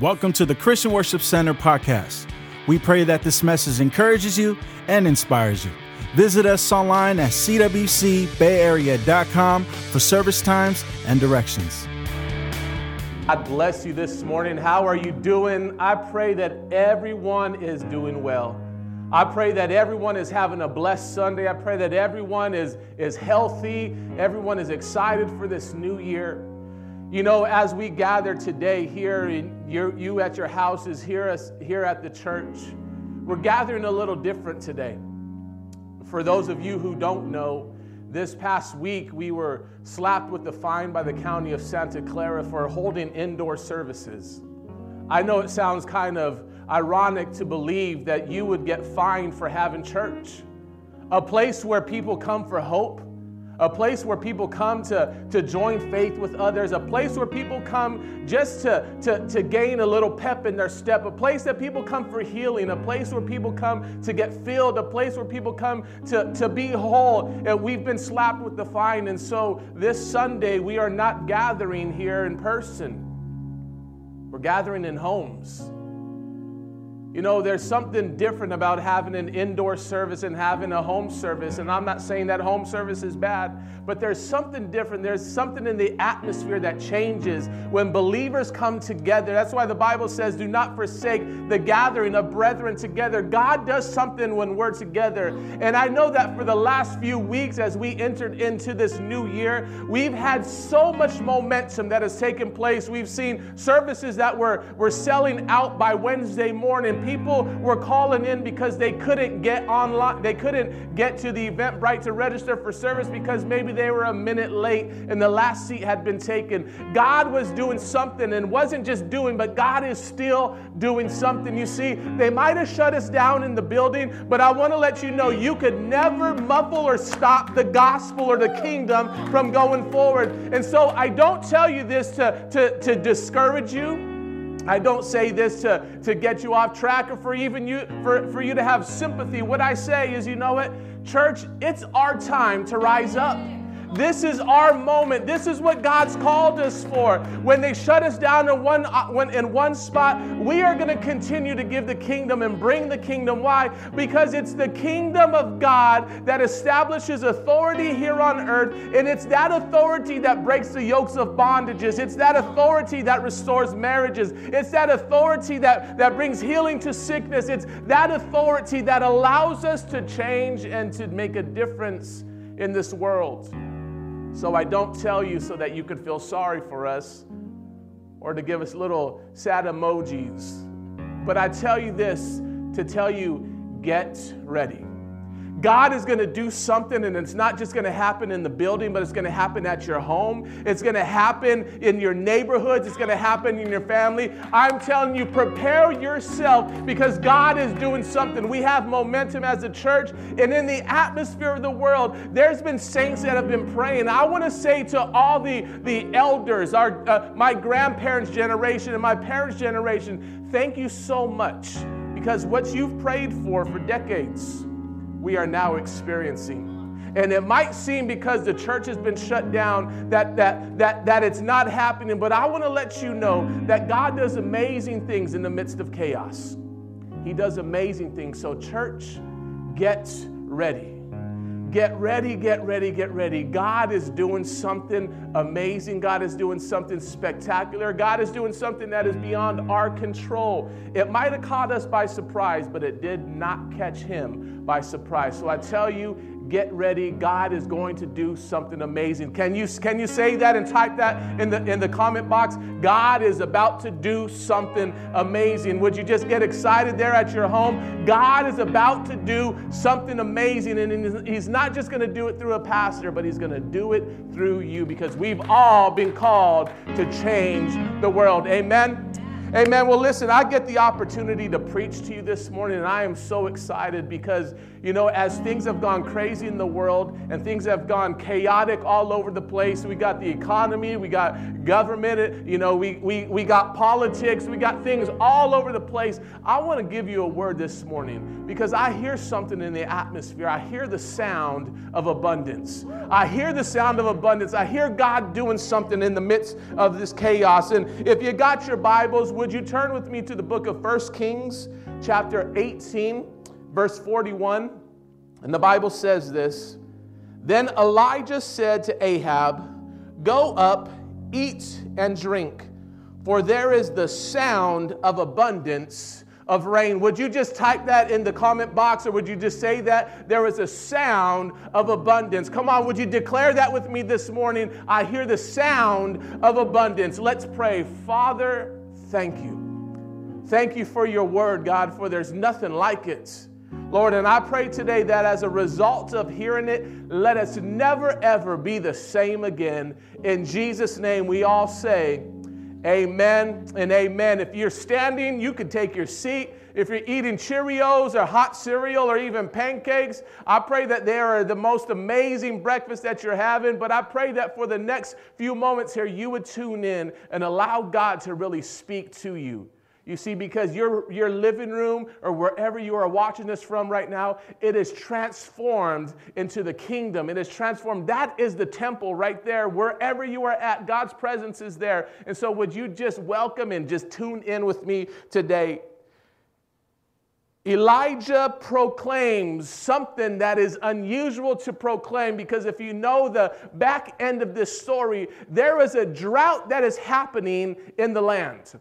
Welcome to the Christian Worship Center podcast. We pray that this message encourages you and inspires you. Visit us online at cwcbayarea.com for service times and directions. God bless you this morning. How are you doing? I pray that everyone is doing well. I pray that everyone is having a blessed Sunday. I pray that everyone is, is healthy. Everyone is excited for this new year. You know, as we gather today here, in your, you at your houses, here, us, here at the church, we're gathering a little different today. For those of you who don't know, this past week, we were slapped with the fine by the county of Santa Clara for holding indoor services. I know it sounds kind of ironic to believe that you would get fined for having church, a place where people come for hope, a place where people come to, to join faith with others, a place where people come just to, to, to gain a little pep in their step, a place that people come for healing, a place where people come to get filled, a place where people come to, to be whole. And we've been slapped with the fine. And so this Sunday, we are not gathering here in person, we're gathering in homes. You know, there's something different about having an indoor service and having a home service. And I'm not saying that home service is bad, but there's something different. There's something in the atmosphere that changes when believers come together. That's why the Bible says, do not forsake the gathering of brethren together. God does something when we're together. And I know that for the last few weeks, as we entered into this new year, we've had so much momentum that has taken place. We've seen services that were, were selling out by Wednesday morning people were calling in because they couldn't get online, they couldn't get to the Eventbrite to register for service because maybe they were a minute late and the last seat had been taken. God was doing something and wasn't just doing, but God is still doing something. You see, they might have shut us down in the building, but I want to let you know you could never muffle or stop the gospel or the kingdom from going forward. And so I don't tell you this to, to, to discourage you. I don't say this to, to get you off track or for even you for, for you to have sympathy. What I say is, you know what? Church, it's our time to rise up. This is our moment. This is what God's called us for. When they shut us down in one, uh, when, in one spot, we are going to continue to give the kingdom and bring the kingdom. Why? Because it's the kingdom of God that establishes authority here on earth, and it's that authority that breaks the yokes of bondages. It's that authority that restores marriages. It's that authority that, that brings healing to sickness. It's that authority that allows us to change and to make a difference in this world. So I don't tell you so that you could feel sorry for us or to give us little sad emojis. But I tell you this to tell you get ready. God is going to do something, and it's not just going to happen in the building, but it's going to happen at your home. It's going to happen in your neighborhoods. It's going to happen in your family. I'm telling you, prepare yourself because God is doing something. We have momentum as a church, and in the atmosphere of the world, there's been saints that have been praying. I want to say to all the, the elders, our, uh, my grandparents' generation and my parents' generation, thank you so much because what you've prayed for for decades we are now experiencing. And it might seem because the church has been shut down that, that, that, that it's not happening, but I want to let you know that God does amazing things in the midst of chaos. He does amazing things. So, church, get ready. Get ready, get ready, get ready. God is doing something amazing. God is doing something spectacular. God is doing something that is beyond our control. It might have caught us by surprise, but it did not catch him by surprise. So I tell you, get ready. God is going to do something amazing. Can you, can you say that and type that in the, in the comment box? God is about to do something amazing. Would you just get excited there at your home? God is about to do something amazing, and He's not just going to do it through a pastor, but He's going to do it through you because we've all been called to change the world. Amen. Amen. Well, listen, I get the opportunity to preach to you this morning, and I am so excited because you know, as things have gone crazy in the world and things have gone chaotic all over the place, we got the economy, we got government, you know, we, we, we got politics, we got things all over the place. I want to give you a word this morning because I hear something in the atmosphere. I hear the sound of abundance. I hear the sound of abundance. I hear God doing something in the midst of this chaos. And if you got your Bibles, would you turn with me to the book of 1 Kings, chapter 18, verse 41? And the Bible says this Then Elijah said to Ahab, Go up, eat and drink, for there is the sound of abundance of rain. Would you just type that in the comment box or would you just say that? There is a sound of abundance. Come on, would you declare that with me this morning? I hear the sound of abundance. Let's pray. Father, thank you. Thank you for your word, God, for there's nothing like it. Lord, and I pray today that as a result of hearing it, let us never ever be the same again. In Jesus' name, we all say, Amen and amen. If you're standing, you can take your seat. If you're eating Cheerios or hot cereal or even pancakes, I pray that they are the most amazing breakfast that you're having. But I pray that for the next few moments here, you would tune in and allow God to really speak to you. You see, because your, your living room or wherever you are watching this from right now, it is transformed into the kingdom. It is transformed. That is the temple right there. Wherever you are at, God's presence is there. And so, would you just welcome and just tune in with me today? Elijah proclaims something that is unusual to proclaim because if you know the back end of this story, there is a drought that is happening in the land.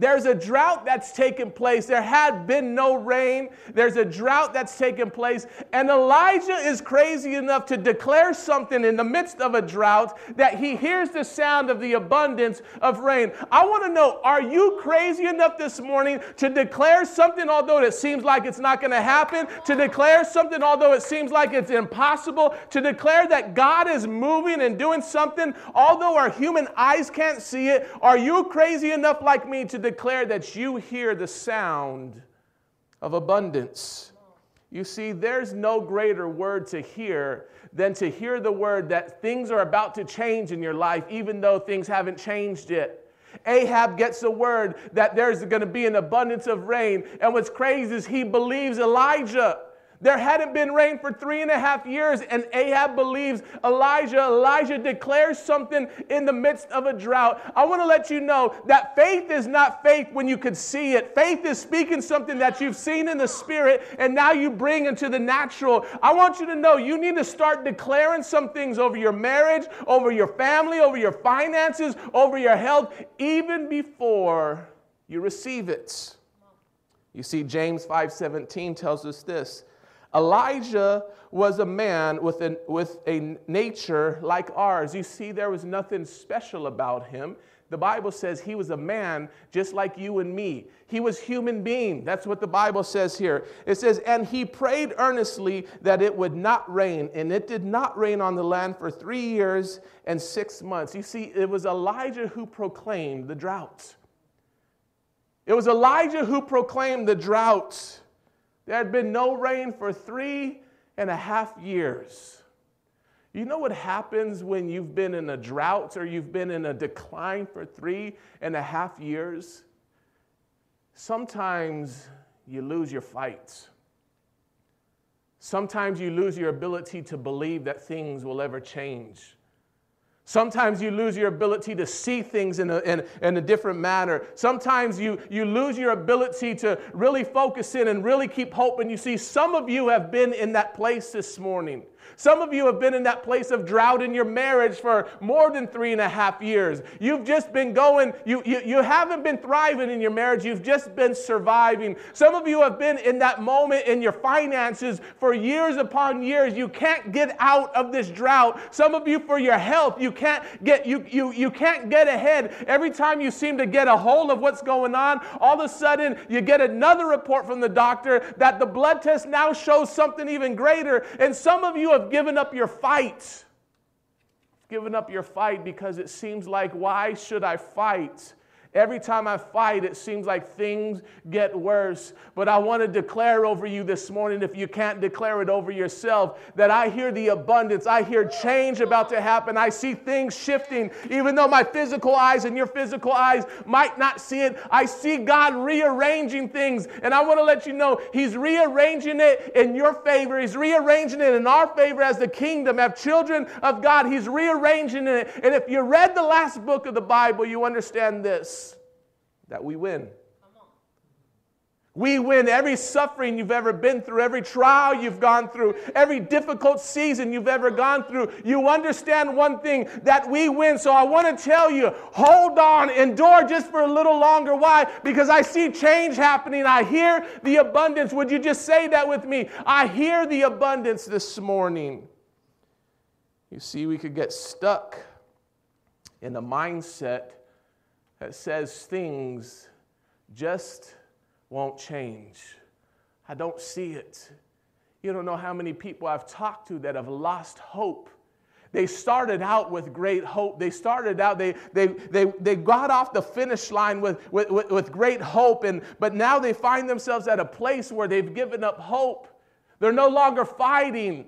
There's a drought that's taken place. There had been no rain. There's a drought that's taken place. And Elijah is crazy enough to declare something in the midst of a drought that he hears the sound of the abundance of rain. I want to know are you crazy enough this morning to declare something, although it seems like it's not going to happen? To declare something, although it seems like it's impossible? To declare that God is moving and doing something, although our human eyes can't see it? Are you crazy enough like me to declare that you hear the sound of abundance. You see, there's no greater word to hear than to hear the word that things are about to change in your life, even though things haven't changed yet. Ahab gets the word that there's going to be an abundance of rain. And what's crazy is he believes Elijah. There hadn't been rain for three and a half years, and Ahab believes Elijah. Elijah declares something in the midst of a drought. I want to let you know that faith is not faith when you could see it. Faith is speaking something that you've seen in the spirit, and now you bring into the natural. I want you to know you need to start declaring some things over your marriage, over your family, over your finances, over your health, even before you receive it. You see, James 5:17 tells us this. Elijah was a man with, an, with a nature like ours. You see, there was nothing special about him. The Bible says he was a man just like you and me. He was human being. That's what the Bible says here. It says, and he prayed earnestly that it would not rain, and it did not rain on the land for three years and six months. You see, it was Elijah who proclaimed the drought. It was Elijah who proclaimed the drought. There had been no rain for three and a half years. You know what happens when you've been in a drought or you've been in a decline for three and a half years? Sometimes you lose your fights. Sometimes you lose your ability to believe that things will ever change. Sometimes you lose your ability to see things in a, in, in, a different manner. Sometimes you, you lose your ability to really focus in and really keep hope. And you see, some of you have been in that place this morning. Some of you have been in that place of drought in your marriage for more than three and a half years. You've just been going, you, you, you haven't been thriving in your marriage, you've just been surviving. Some of you have been in that moment in your finances for years upon years. You can't get out of this drought. Some of you for your health, you can't get you, you, you can't get ahead. Every time you seem to get a hold of what's going on, all of a sudden you get another report from the doctor that the blood test now shows something even greater. And some of you have have given up your fight. Given up your fight because it seems like, why should I fight? Every time I fight, it seems like things get worse. But I want to declare over you this morning, if you can't declare it over yourself, that I hear the abundance. I hear change about to happen. I see things shifting. Even though my physical eyes and your physical eyes might not see it, I see God rearranging things. And I want to let you know He's rearranging it in your favor. He's rearranging it in our favor as the kingdom, as children of God. He's rearranging it. And if you read the last book of the Bible, you understand this that we win. We win every suffering you've ever been through, every trial you've gone through, every difficult season you've ever gone through. You understand one thing that we win. So I want to tell you hold on, endure just for a little longer. Why? Because I see change happening. I hear the abundance. Would you just say that with me? I hear the abundance this morning. You see, we could get stuck in a mindset that says things just won't change. I don't see it. You don't know how many people I've talked to that have lost hope. They started out with great hope. They started out, they, they, they, they got off the finish line with, with, with, great hope, and, but now they find themselves at a place where they've given up hope. They're no longer fighting,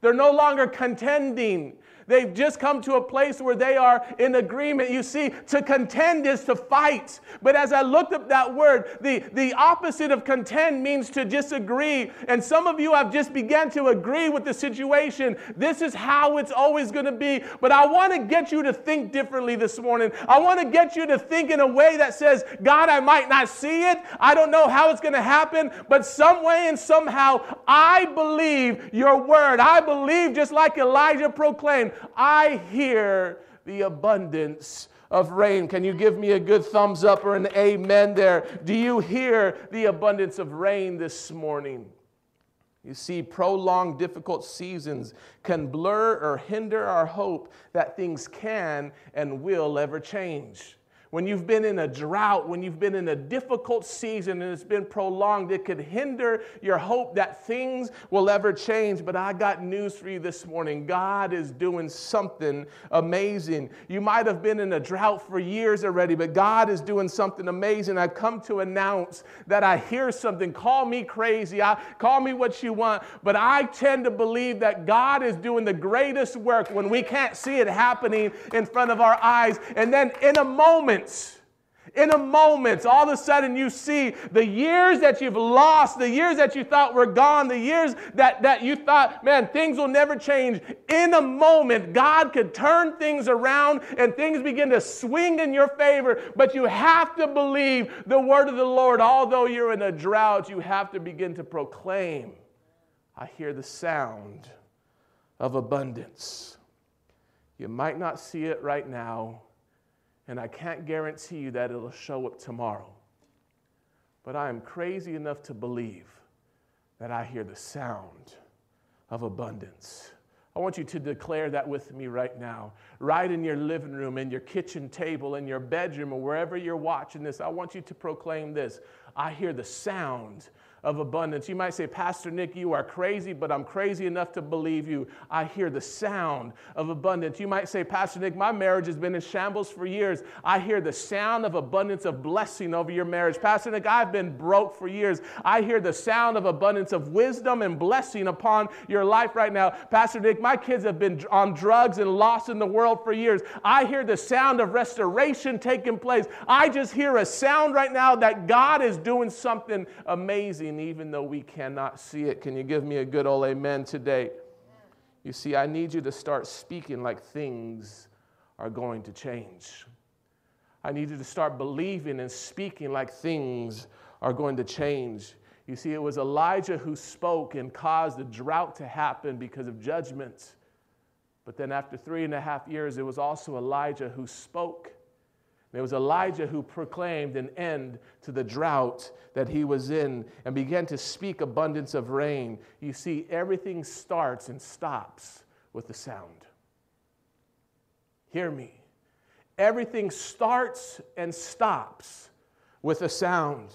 they're no longer contending. They've just come to a place where they are in agreement. You see, to contend is to fight. But as I looked up that word, the, the opposite of contend means to disagree. And some of you have just begun to agree with the situation. This is how it's always going to be. But I want to get you to think differently this morning. I want to get you to think in a way that says, God, I might not see it. I don't know how it's going to happen. But some way and somehow, I believe your word. I believe just like Elijah proclaimed. I hear the abundance of rain. Can you give me a good thumbs up or an amen there? Do you hear the abundance of rain this morning? You see, prolonged difficult seasons can blur or hinder our hope that things can and will ever change when you've been in a drought, when you've been in a difficult season and it's been prolonged, it could hinder your hope that things will ever change. But I got news for you this morning God is doing something amazing. You might have been in a drought for years already, but God is doing something amazing. I've come to announce that I hear something. Call me crazy, I, call me what you want, but I tend to believe that God is doing the greatest work when we can't see it happening in front of our eyes. And then in a moment, in a moment, all of a sudden you see the years that you've lost, the years that you thought were gone, the years that, that you thought, man, things will never change. In a moment, God could turn things around and things begin to swing in your favor. But you have to believe the word of the Lord. Although you're in a drought, you have to begin to proclaim, I hear the sound of abundance. You might not see it right now and I can't guarantee you that it'll show up tomorrow. But I am crazy enough to believe that I hear the sound of abundance. I want you to declare that with me right now. Right in your living room, in your kitchen table, in your bedroom, or wherever you're watching this, I want you to proclaim this. I hear the sound of abundance. You might say, Pastor Nick, you are crazy, but I'm crazy enough to believe you. I hear the sound of abundance. You might say, Pastor Nick, my marriage has been in shambles for years. I hear the sound of abundance of blessing over your marriage. Pastor Nick, I've been broke for years. I hear the sound of abundance of wisdom and blessing upon your life right now. Pastor Nick, my kids have been on drugs and lost in the world for years. I hear the sound of restoration taking place. I just hear a sound right now that God is doing something amazing even though we cannot see it. Can you give me a good old amen today? You see, I need you to start speaking like things are going to change. I need you to start believing and speaking like things are going to change. You see, it was Elijah who spoke and caused the drought to happen because of judgment. But then, after three and a half years, it was also Elijah who spoke it was Elijah who proclaimed an end to the drought that he was in and began to speak abundance of rain. You see, everything starts and stops with the sound. Hear me. Everything starts and stops with a sound.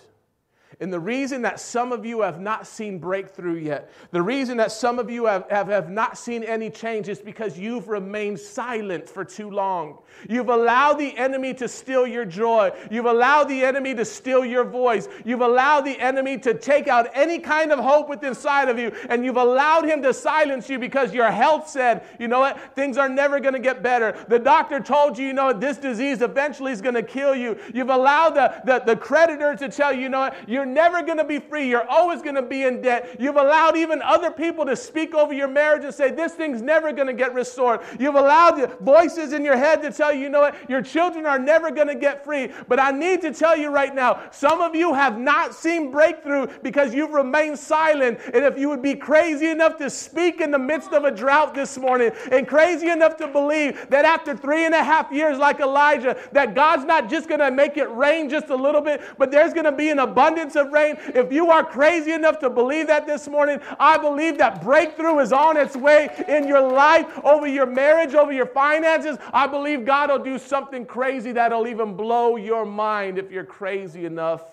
And the reason that some of you have not seen breakthrough yet, the reason that some of you have, have, have not seen any change is because you've remained silent for too long. You've allowed the enemy to steal your joy. You've allowed the enemy to steal your voice. You've allowed the enemy to take out any kind of hope within inside of you. And you've allowed him to silence you because your health said, you know what, things are never going to get better. The doctor told you, you know what, this disease eventually is going to kill you. You've allowed the, the, the creditor to tell you, you know what, you're never going to be free. You're always going to be in debt. You've allowed even other people to speak over your marriage and say, This thing's never going to get restored. You've allowed voices in your head to tell you, you know what, your children are never going to get free. But I need to tell you right now, some of you have not seen breakthrough because you've remained silent. And if you would be crazy enough to speak in the midst of a drought this morning and crazy enough to believe that after three and a half years, like Elijah, that God's not just going to make it rain just a little bit, but there's going to be an abundance of rain. If you are crazy enough to believe that this morning, I believe that breakthrough is on its way in your life, over your marriage, over your finances. I believe God will do something crazy that'll even blow your mind if you're crazy enough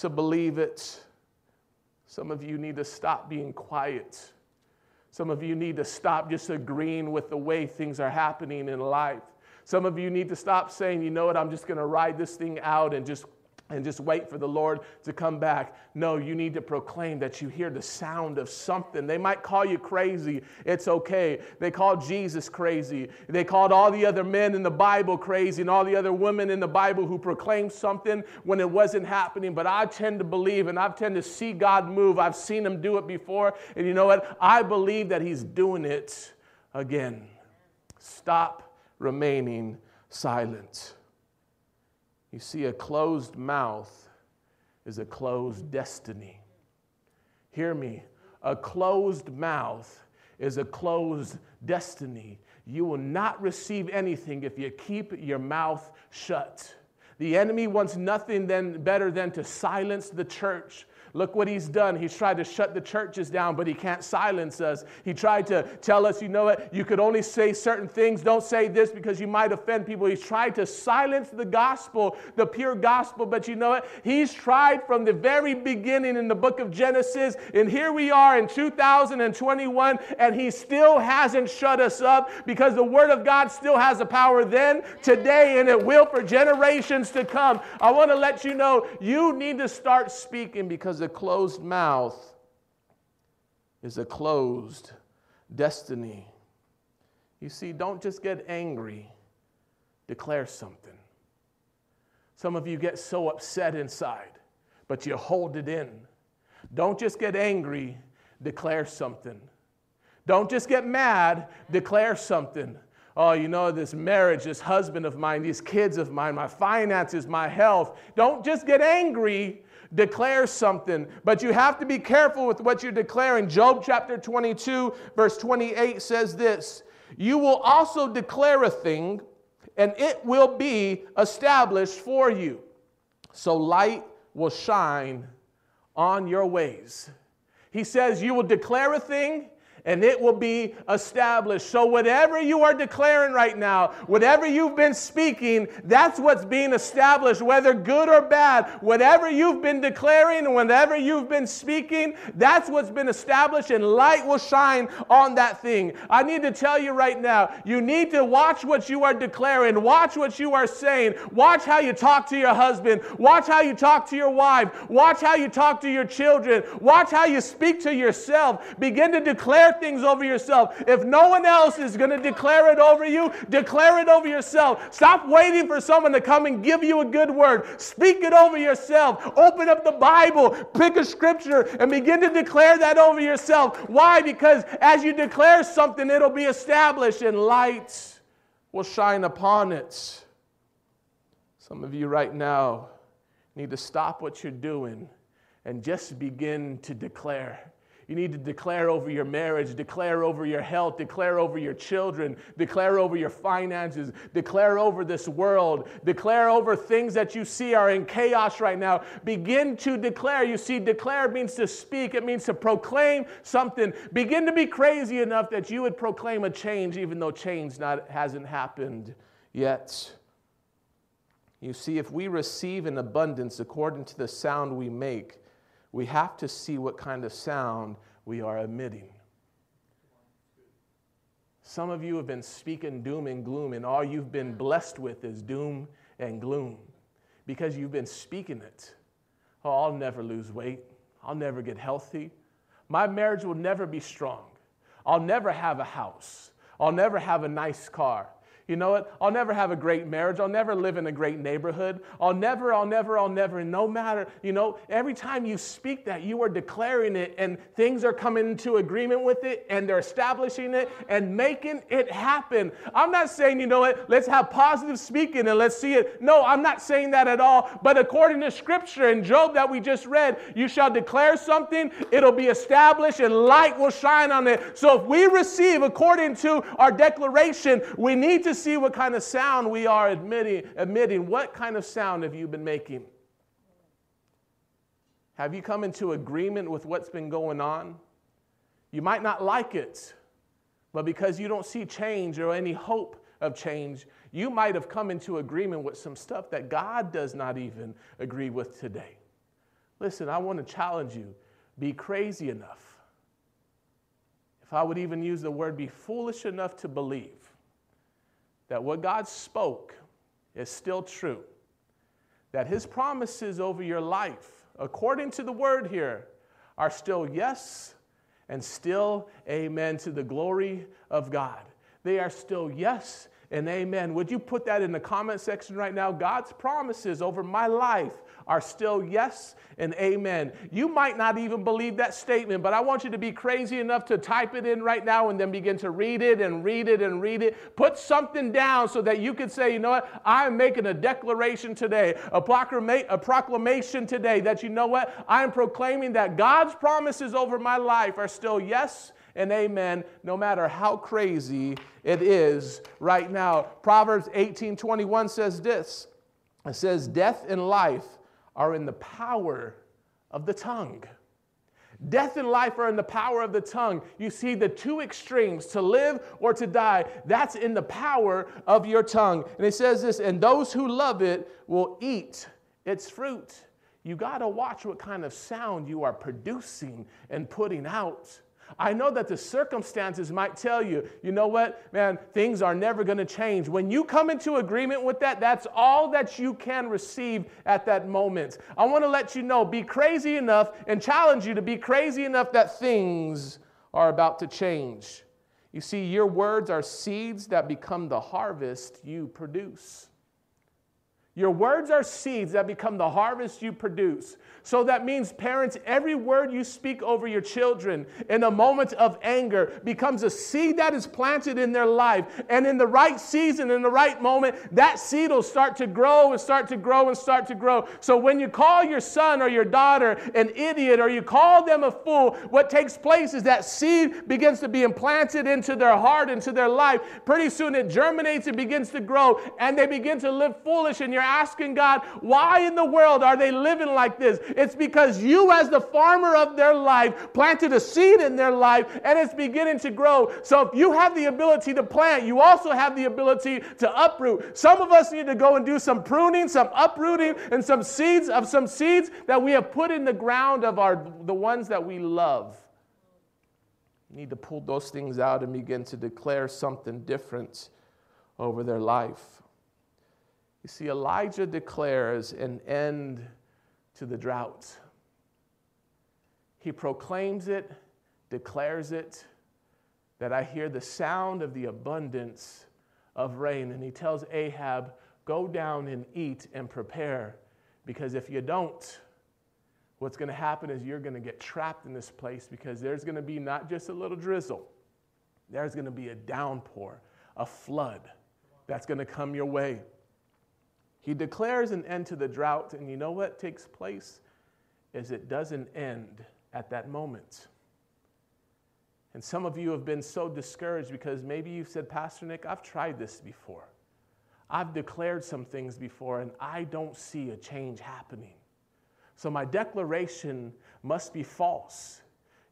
to believe it. Some of you need to stop being quiet. Some of you need to stop just agreeing with the way things are happening in life. Some of you need to stop saying, you know what, I'm just going to ride this thing out and just and just wait for the Lord to come back. No, you need to proclaim that you hear the sound of something. They might call you crazy. It's okay. They called Jesus crazy. They called all the other men in the Bible crazy and all the other women in the Bible who proclaimed something when it wasn't happening. But I tend to believe and I tend to see God move. I've seen him do it before. And you know what? I believe that he's doing it again. Stop remaining silent. You see, a closed mouth is a closed destiny. Hear me. A closed mouth is a closed destiny. You will not receive anything if you keep your mouth shut. The enemy wants nothing then better than to silence the church Look what he's done. He's tried to shut the churches down, but he can't silence us. He tried to tell us, you know what, you could only say certain things. Don't say this because you might offend people. He's tried to silence the gospel, the pure gospel. But you know what? He's tried from the very beginning in the book of Genesis. And here we are in 2021, and he still hasn't shut us up because the word of God still has the power then, today, and it will for generations to come. I want to let you know you need to start speaking because because a closed mouth is a closed destiny. You see, don't just get angry, declare something. Some of you get so upset inside, but you hold it in. Don't just get angry, declare something. Don't just get mad, declare something. Oh, you know, this marriage, this husband of mine, these kids of mine, my finances, my health. Don't just get angry, declare something, but you have to be careful with what you're declaring. Job chapter 22, verse 28 says this You will also declare a thing, and it will be established for you. So light will shine on your ways. He says, You will declare a thing, and it will be established. So, whatever you are declaring right now, whatever you've been speaking, that's what's being established, whether good or bad. Whatever you've been declaring whatever you've been speaking, that's what's been established, and light will shine on that thing. I need to tell you right now, you need to watch what you are declaring, watch what you are saying, watch how you talk to your husband, watch how you talk to your wife, watch how you talk to your children, watch how you speak to yourself. Begin to things over yourself. If no one else is going to declare it over you, declare it over yourself. Stop waiting for someone to come and give you a good word. Speak it over yourself. Open up the Bible, pick a scripture, and begin to declare that over yourself. Why? Because as you declare something, it'll be established and light will shine upon it. Some of you right now need to stop what you're doing and just begin to declare. You need to declare over your marriage, declare over your health, declare over your children, declare over your finances, declare over this world, declare over things that you see are in chaos right now. Begin to declare. You see, declare means to speak, it means to proclaim something. Begin to be crazy enough that you would proclaim a change, even though change not, hasn't happened yet. You see, if we receive in abundance according to the sound we make, we have to see what kind of sound we are emitting. Some of you have been speaking doom and gloom, and all you've been blessed with is doom and gloom because you've been speaking it. Oh, I'll never lose weight. I'll never get healthy. My marriage will never be strong. I'll never have a house. I'll never have a nice car. You know what? I'll never have a great marriage. I'll never live in a great neighborhood. I'll never, I'll never, I'll never. And no matter, you know, every time you speak that, you are declaring it and things are coming into agreement with it and they're establishing it and making it happen. I'm not saying, you know what, let's have positive speaking and let's see it. No, I'm not saying that at all. But according to scripture in Job that we just read, you shall declare something, it'll be established and light will shine on it. So if we receive according to our declaration, we need to see what kind of sound we are admitting, admitting. What kind of sound have you been making? Have you come into agreement with what's been going on? You might not like it, but because you don't see change or any hope of change, you might have come into agreement with some stuff that God does not even agree with today. Listen, I want to challenge you be crazy enough. If I would even use the word be foolish enough to believe that what God spoke is still true, that His promises over your life, according to the word here, are still yes and still amen to the glory of God. They are still yes and amen. Would you put that in the comment section right now? God's promises over my life are still yes and amen. You might not even believe that statement, but I want you to be crazy enough to type it in right now and then begin to read it and read it and read it. Put something down so that you can say, you know what, I'm making a declaration today, a, proclama- a proclamation today that you know what, I'm proclaiming that God's promises over my life are still yes and amen, no matter how crazy it is right now. Proverbs 18 21 says this it says, Death and life are in the power of the tongue. Death and life are in the power of the tongue. You see, the two extremes, to live or to die, that's in the power of your tongue. And it says this, and those who love it will eat its fruit. You got to watch what kind of sound you are producing and putting out. I know that the circumstances might tell you, you know what, man, things are never going to change. When you come into agreement with that, that's all that you can receive at that moment. I want to let you know be crazy enough and challenge you to be crazy enough that things are about to change. You see, your words are seeds that become the harvest you produce. Your words are seeds that become the harvest you produce. So that means, parents, every word you speak over your children in a moment of anger becomes a seed that is planted in their life. And in the right season, in the right moment, that seed will start to grow and start to grow and start to grow. So when you call your son or your daughter an idiot or you call them a fool, what takes place is that seed begins to be implanted into their heart, into their life. Pretty soon it germinates and begins to grow, and they begin to live foolish. And you're asking God, why in the world are they living like this? It's because you, as the farmer of their life, planted a seed in their life and it's beginning to grow. So if you have the ability to plant, you also have the ability to uproot. Some of us need to go and do some pruning, some uprooting, and some seeds of some seeds that we have put in the ground of our the ones that we love. need to pull those things out and begin to declare something different over their life. You see, Elijah declares an end to the drought. He proclaims it, declares it, that I hear the sound of the abundance of rain. And he tells Ahab, Go down and eat and prepare, because if you don't, what's going to happen is you're going to get trapped in this place because there's going to be not just a little drizzle, there's going to be a downpour, a flood that's going to come your way. He declares an end to the drought, and you know what takes place? Is it doesn't end at that moment. And some of you have been so discouraged because maybe you've said, Pastor Nick, I've tried this before. I've declared some things before, and I don't see a change happening. So my declaration must be false.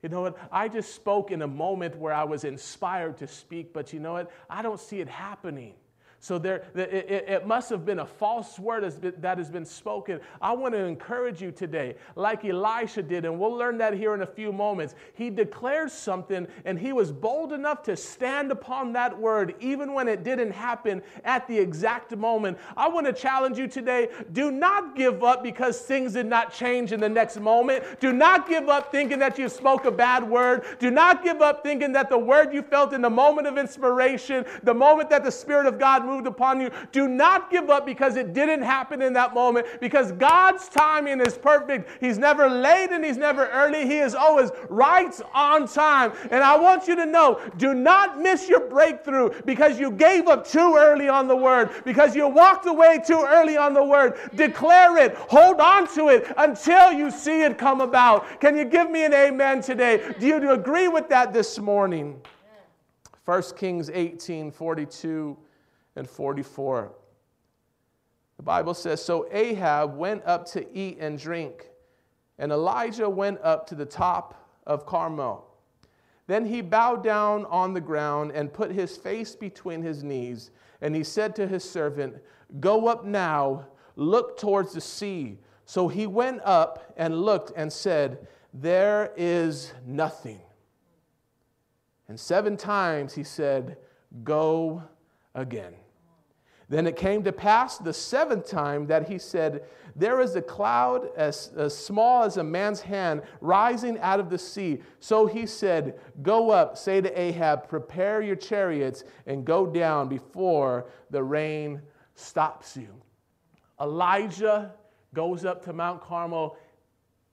You know what? I just spoke in a moment where I was inspired to speak, but you know what? I don't see it happening. So there, it, it, must have been a false word that has been spoken. I want to encourage you today, like Elisha did, and we'll learn that here in a few moments. He declared something, and he was bold enough to stand upon that word, even when it didn't happen at the exact moment. I want to challenge you today do not give up because things did not change in the next moment. Do not give up thinking that you spoke a bad word. Do not give up thinking that the word you felt in the moment of inspiration, the moment that the Spirit of God moved upon you. Do not give up because it didn't happen in that moment, because God's timing is perfect. He's never late and He's never early. He is always right on time. And I want you to know do not miss your breakthrough because you gave up too early on the word, because you walked away too early on the word. Declare it, hold on to it until you see it come about. Can you give me an amen today? Do you agree with that this morning? 1 Kings 18 42 and 44. The Bible says So Ahab went up to eat and drink, and Elijah went up to the top of Carmel. Then he bowed down on the ground and put his face between his knees, and he said to his servant, Go up now, look towards the sea. So he went up and looked and said, There is nothing. And seven times he said, Go again. Then it came to pass the seventh time that he said, There is a cloud as, as, small as a man's hand rising out of the sea. So he said, Go up, say to Ahab, Prepare your chariots and go down before the rain stops you. Elijah goes up to Mount Carmel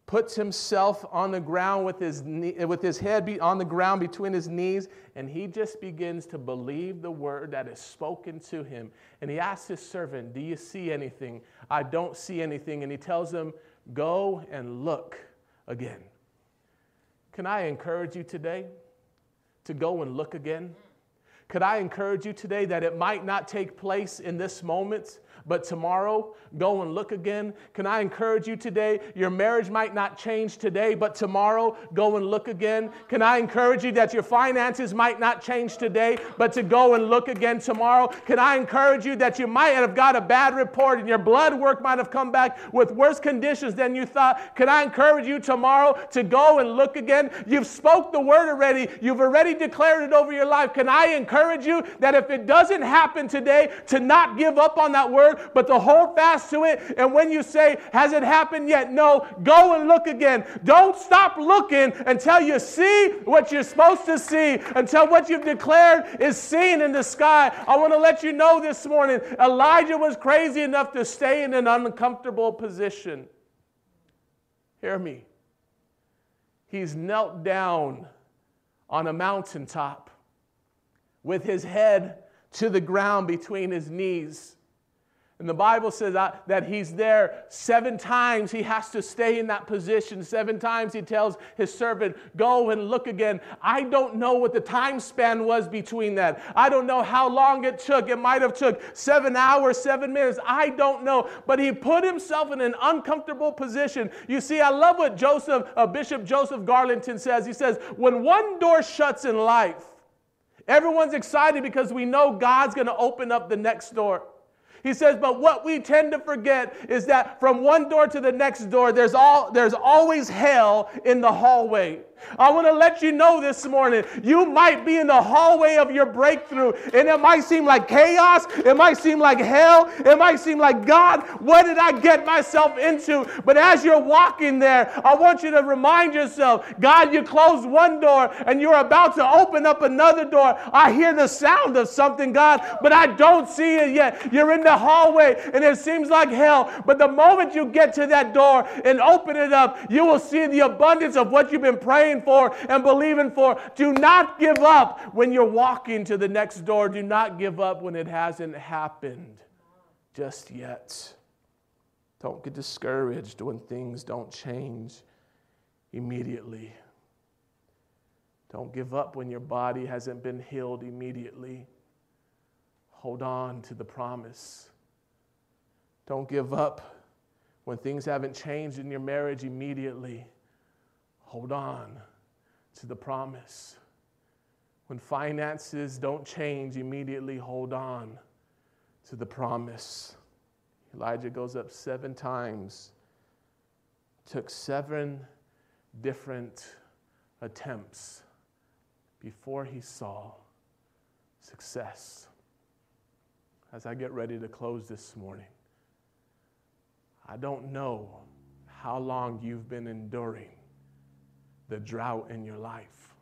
puts himself on the ground with his, knee, with his head on the ground between his knees, and he just begins to believe the word that is spoken to him. And he asks his servant, Do you see anything? I don't see anything. And he tells him, Go and look again. Can I encourage you today to go and look again? Could I encourage you today that it might not take place in this moment, but tomorrow, go and look again. Can I encourage you today? Your marriage might not change today, but tomorrow, go and look again. Can I encourage you that your finances might not change today, but to go and look again tomorrow? Can I encourage you that you might have got a bad report and your blood work might have come back with worse conditions than you thought? Can I encourage you tomorrow to go and look again? You've spoke the word already. You've already declared it over your life. Can I encourage you that if it doesn't happen today, to not give up on that word, word, but to hold fast to it. And when you say, Has it happened yet? No, go and look again. Don't stop looking until you see what you're supposed to see, until what you've declared is seen in the sky. I want to let you know this morning Elijah was crazy enough to stay in an uncomfortable position. Hear me. He's knelt down on a mountaintop with his head to the ground between his knees. And the Bible says that, he's there seven times. He has to stay in that position. Seven times he tells his servant, Go and look again. I don't know what the time span was between that. I don't know how long it took. It might have took seven hours, seven minutes. I don't know. But he put himself in an uncomfortable position. You see, I love what Joseph, uh, Bishop Joseph Garlington says. He says, When one door shuts in life, everyone's excited because we know God's going to open up the next door. He says, but what we tend to forget is that from one door to the next door, there's, all, there's always hell in the hallway. I want to let you know this morning you might be in the hallway of your breakthrough, and it might seem like chaos, it might seem like hell, it might seem like God, what did I get myself into? But as you're walking there, I want you to remind yourself God, you closed one door and you're about to open up another door. I hear the sound of something, God, but I don't see it yet. You're in the hallway and it seems like hell, but the moment you get to that door and open it up, you will see the abundance of what you've been praying praying for and believing for. Do not give up when you're walking to the next door. Do not give up when it hasn't happened just yet. Don't get discouraged when things don't change immediately. Don't give up when your body hasn't been healed immediately. Hold on to the promise. Don't give up when things haven't changed in your marriage immediately. Hold on to the promise. When finances don't change immediately, hold on to the promise. Elijah goes up seven times, took seven different attempts before he saw success. As I get ready to close this morning, I don't know how long you've been enduring the drought in your life.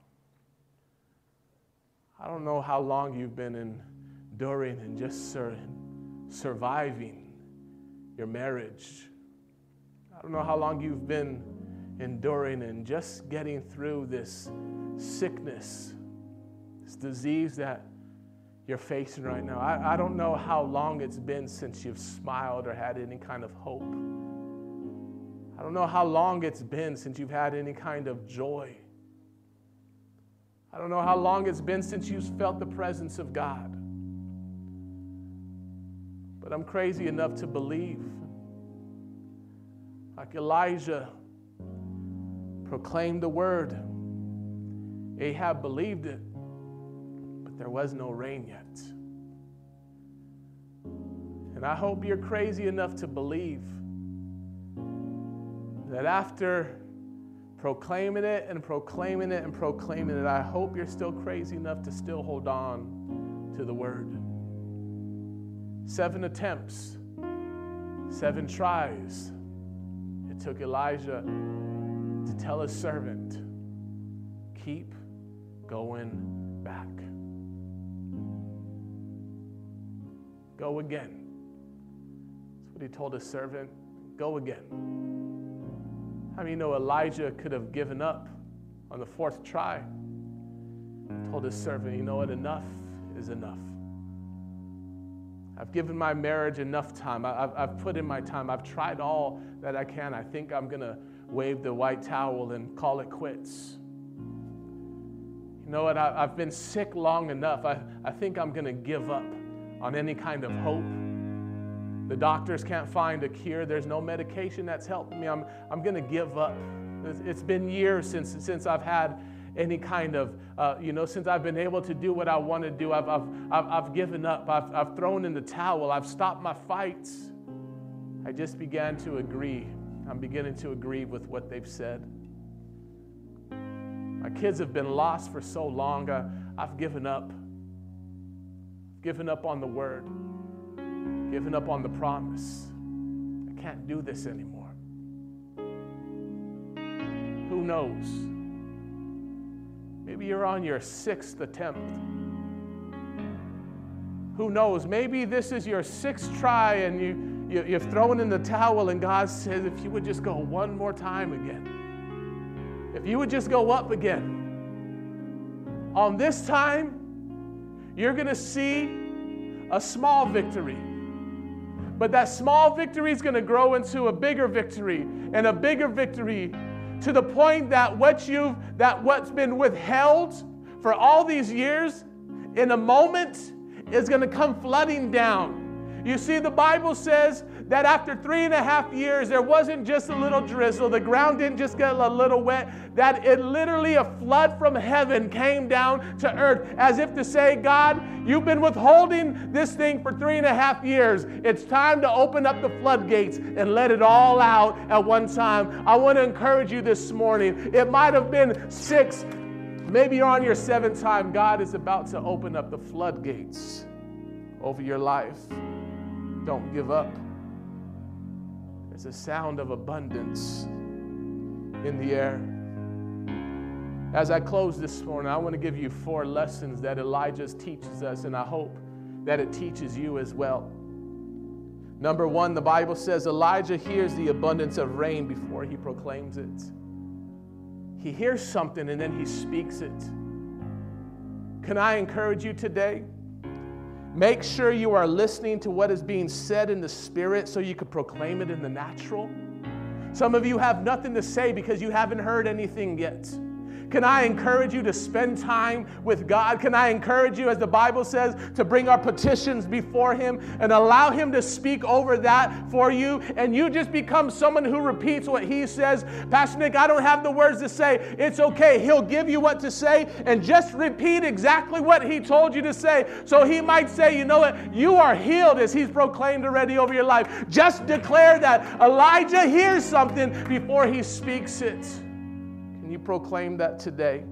I don't know how long you've been enduring and just sur- surviving your marriage. I don't know how long you've been enduring and just getting through this sickness, this disease that you're facing right now. I, I don't know how long it's been since you've smiled or had any kind of hope. I don't know how long it's been since you've had any kind of joy. I don't know how long it's been since you've felt the presence of God. But I'm crazy enough to believe, like Elijah proclaimed the word, Ahab believed it, but there was no rain yet. And I hope you're crazy enough to believe that after proclaiming it and proclaiming it and proclaiming it, I hope you're still crazy enough to still hold on to the word. Seven attempts, seven tries. It took Elijah to tell his servant, keep going back. Go again. That's what he told his servant. Go again. How many you know Elijah could have given up on the fourth try? Told his servant, you know what? Enough is enough. I've given my marriage enough time. I've, I've put in my time. I've tried all that I can. I think I'm going to wave the white towel and call it quits. You know what? I, have been sick long enough. I, I think I'm going to give up on any kind of hope. The doctors can't find a cure. There's no medication that's helped me. I'm, I'm going to give up. It's, been years since, since I've had any kind of, uh, you know, since I've been able to do what I want to do. I've, I've, I've, I've given up. I've, I've thrown in the towel. I've stopped my fights. I just began to agree I'm beginning to agree with what they've said. My kids have been lost for so long, I, I've given up. Given up on the word, given up on the promise. I can't do this anymore. Who knows? Maybe you're on your sixth attempt. Who knows? Maybe this is your sixth try and you you, you've thrown in the towel, and God says, if you would just go one more time again, if you would just go up again, on this time, you're going to see a small victory. But that small victory is going to grow into a bigger victory and a bigger victory to the point that what you've that what's been withheld for all these years in a moment is going to come flooding down. You see, the Bible says that after three and a half years, there wasn't just a little drizzle, the ground didn't just get a little wet, that it literally a flood from heaven came down to earth as if to say, God, you've been withholding this thing for three and a half years. It's time to open up the floodgates and let it all out at one time. I want to encourage you this morning. It might have been six, maybe you're on your seventh time. God is about to open up the floodgates over your life. Don't give up. There's a sound of abundance in the air. As I close this morning, I want to give you four lessons that Elijah teaches us, and I hope that it teaches you as well. Number one, the Bible says Elijah hears the abundance of rain before he proclaims it. He hears something and then he speaks it. Can I encourage you today? Make sure you are listening to what is being said in the spirit so you can proclaim it in the natural. Some of you have nothing to say because you haven't heard anything yet. Can I encourage you to spend time with God? Can I encourage you, as the Bible says, to bring our petitions before Him and allow Him to speak over that for you? And you just become someone who repeats what He says. Pastor Nick, I don't have the words to say. It's okay. He'll give you what to say and just repeat exactly what He told you to say. So He might say, you know what? You are healed as He's proclaimed already over your life. Just declare that. Elijah hears something before he speaks it you proclaim that today?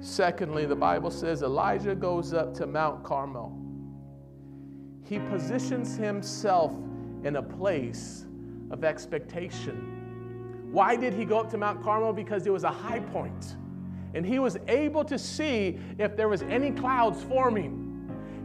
Secondly, the Bible says Elijah goes up to Mount Carmel. He positions himself in a place of expectation. Why did he go up to Mount Carmel? Because it was a high point. and he was able to see if there was any clouds forming.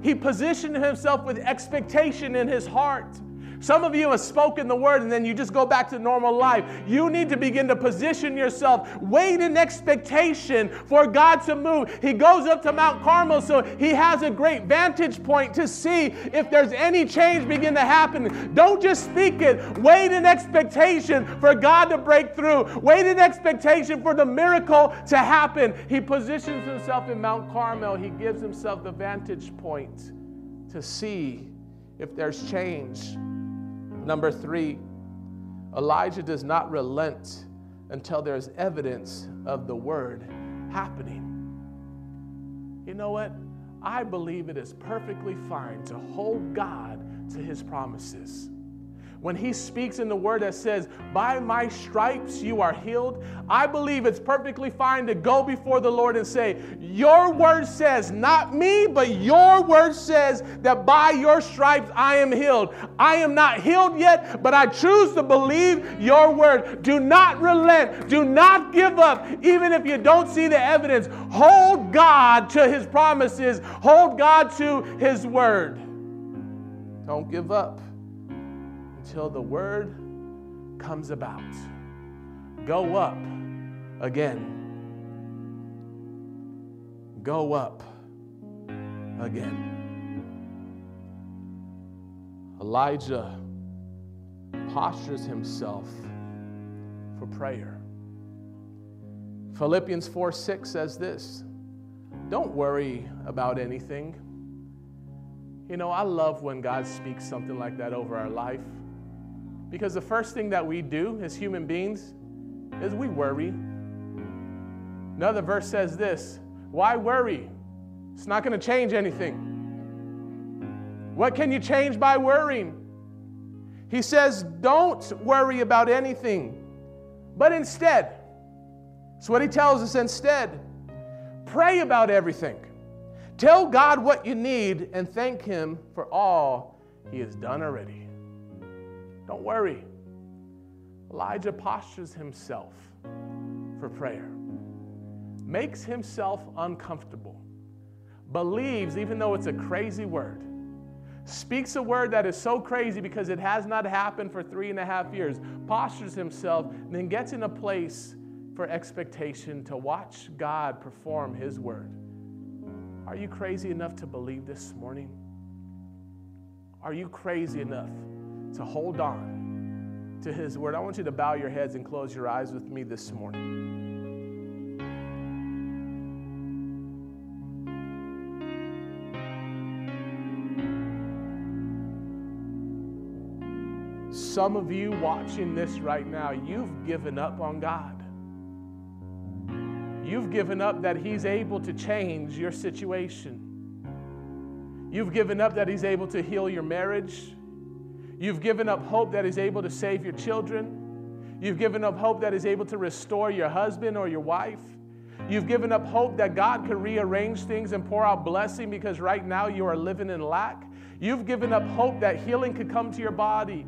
He positioned himself with expectation in his heart. Some of you have spoken the word and then you just go back to normal life. You need to begin to position yourself, wait in expectation for God to move. He goes up to Mount Carmel so he has a great vantage point to see if there's any change begin to happen. Don't just speak it. Wait in expectation for God to break through. Wait in expectation for the miracle to happen. He positions himself in Mount Carmel. He gives himself the vantage point to see if there's change. Number three, Elijah does not relent until there's evidence of the word happening. You know what? I believe it is perfectly fine to hold God to his promises when he speaks in the word that says, By my stripes you are healed, I believe it's perfectly fine to go before the Lord and say, Your word says, not me, but your word says that by your stripes I am healed. I am not healed yet, but I choose to believe your word. Do not relent, do not give up, even if you don't see the evidence. Hold God to his promises, hold God to his word. Don't give up until the word comes about. Go up again. Go up again. Elijah postures himself for prayer. Philippians 4 6 says this Don't worry about anything. You know, I love when God speaks something like that over our life. Because the first thing that we do as human beings is we worry. Another verse says this Why worry? It's not going to change anything. What can you change by worrying? He says, Don't worry about anything, but instead, so what he tells us instead, pray about everything. Tell God what you need and thank Him for all He has done already. Don't worry. Elijah postures himself for prayer, makes himself uncomfortable, believes, even though it's a crazy word, speaks a word that is so crazy because it has not happened for three and a half years, postures himself, and then gets in a place for expectation to watch God perform his word. Are you crazy enough to believe this morning? Are you crazy enough to hold on to His Word. I want you to bow your heads and close your eyes with me this morning. Some of you watching this right now, you've given up on God. You've given up that He's able to change your situation. You've given up that He's able to heal your marriage. You've given up hope that is able to save your children. You've given up hope that is able to restore your husband or your wife. You've given up hope that God can rearrange things and pour out blessing because right now you are living in lack. You've given up hope that healing could come to your body.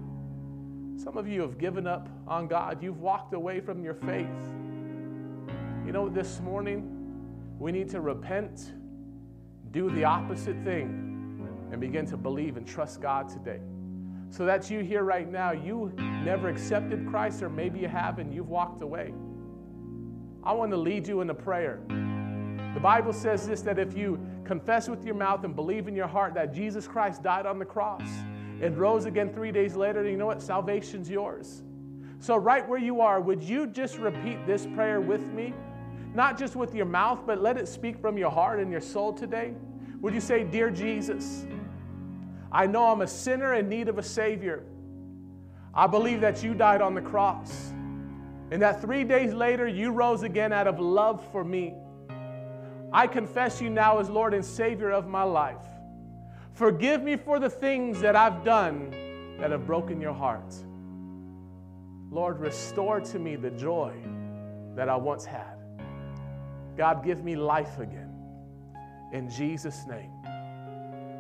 Some of you have given up on God. You've walked away from your faith. You know, this morning, we need to repent, do the opposite thing, and begin to believe and trust God today. So that's you here right now. You never accepted Christ, or maybe you have and you've walked away. I want to lead you in a prayer. The Bible says this that if you confess with your mouth and believe in your heart that Jesus Christ died on the cross and rose again three days later, you know what? Salvation's yours. So, right where you are, would you just repeat this prayer with me? Not just with your mouth, but let it speak from your heart and your soul today. Would you say, Dear Jesus, I know I'm a sinner in need of a Savior. I believe that you died on the cross and that three days later you rose again out of love for me. I confess you now as Lord and Savior of my life. Forgive me for the things that I've done that have broken your heart. Lord, restore to me the joy that I once had. God, give me life again. In Jesus' name.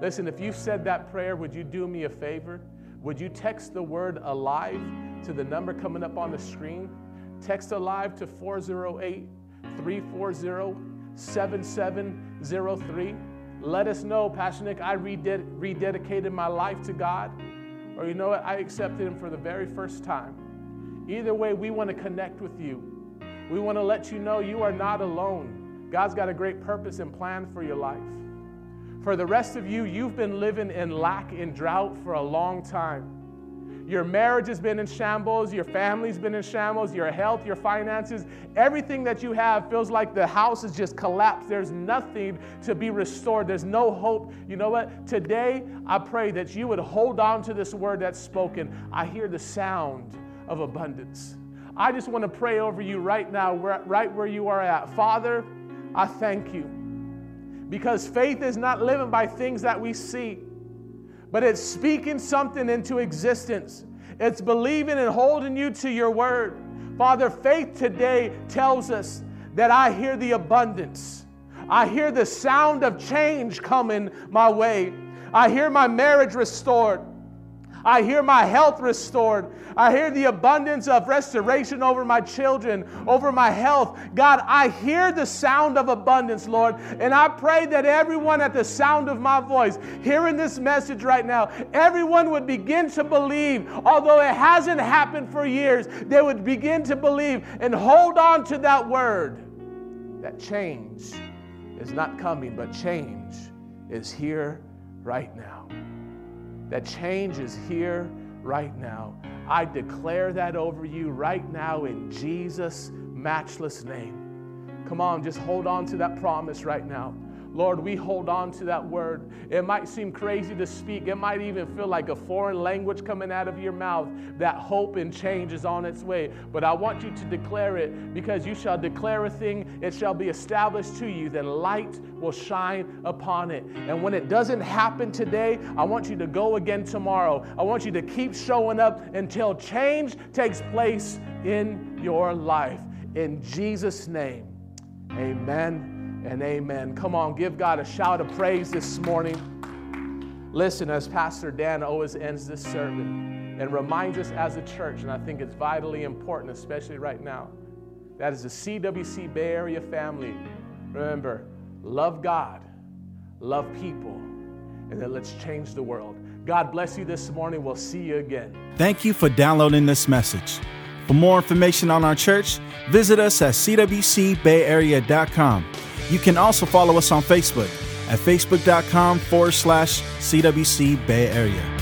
Listen, if you said that prayer, would you do me a favor? Would you text the word alive to the number coming up on the screen? Text alive to 408 340 7703. Let us know, Pastor Nick, I rededicated my life to God. Or you know what? I accepted Him for the very first time. Either way, we want to connect with you. We want to let you know you are not alone. God's got a great purpose and plan for your life. For the rest of you, you've been living in lack and drought for a long time. Your marriage has been in shambles. Your family's been in shambles. Your health, your finances, everything that you have feels like the house has just collapsed. There's nothing to be restored. There's no hope. You know what? Today, I pray that you would hold on to this word that's spoken. I hear the sound of abundance. I just want to pray over you right now, right where you are at. Father, I thank you because faith is not living by things that we see but it's speaking something into existence. It's believing and holding you to your word. Father, faith today tells us that I hear the abundance. I hear the sound of change coming my way. I hear my marriage restored. I hear my health restored. I hear the abundance of restoration over my children, over my health. God, I hear the sound of abundance, Lord. And I pray that everyone at the sound of my voice, hearing this message right now, everyone would begin to believe, although it hasn't happened for years, they would begin to believe and hold on to that word that change is not coming, but change is here right now that change is here right now. I declare that over you right now in Jesus' matchless name. Come on, just hold on to that promise right now. Lord, we hold on to that word. It might seem crazy to speak, it might even feel like a foreign language coming out of your mouth. That hope and change is on its way. But I want you to declare it because you shall declare a thing, it shall be established to you, then light will shine upon it. And when it doesn't happen today, I want you to go again tomorrow. I want you to keep showing up until change takes place in your life. In Jesus' name, amen and amen. Come on, give God a shout of praise this morning. Listen, as Pastor Dan always ends this sermon and reminds us as a church, and I think it's vitally important, especially right now, that is the CWC Bay Area family. Remember, love God, love people, and then let's change the world. God bless you this morning. We'll see you again. Thank you for downloading this message. For more information on our church, visit us at cwcbayarea.com. You can also follow us on Facebook at facebook.com forward slash CWC Bay Area.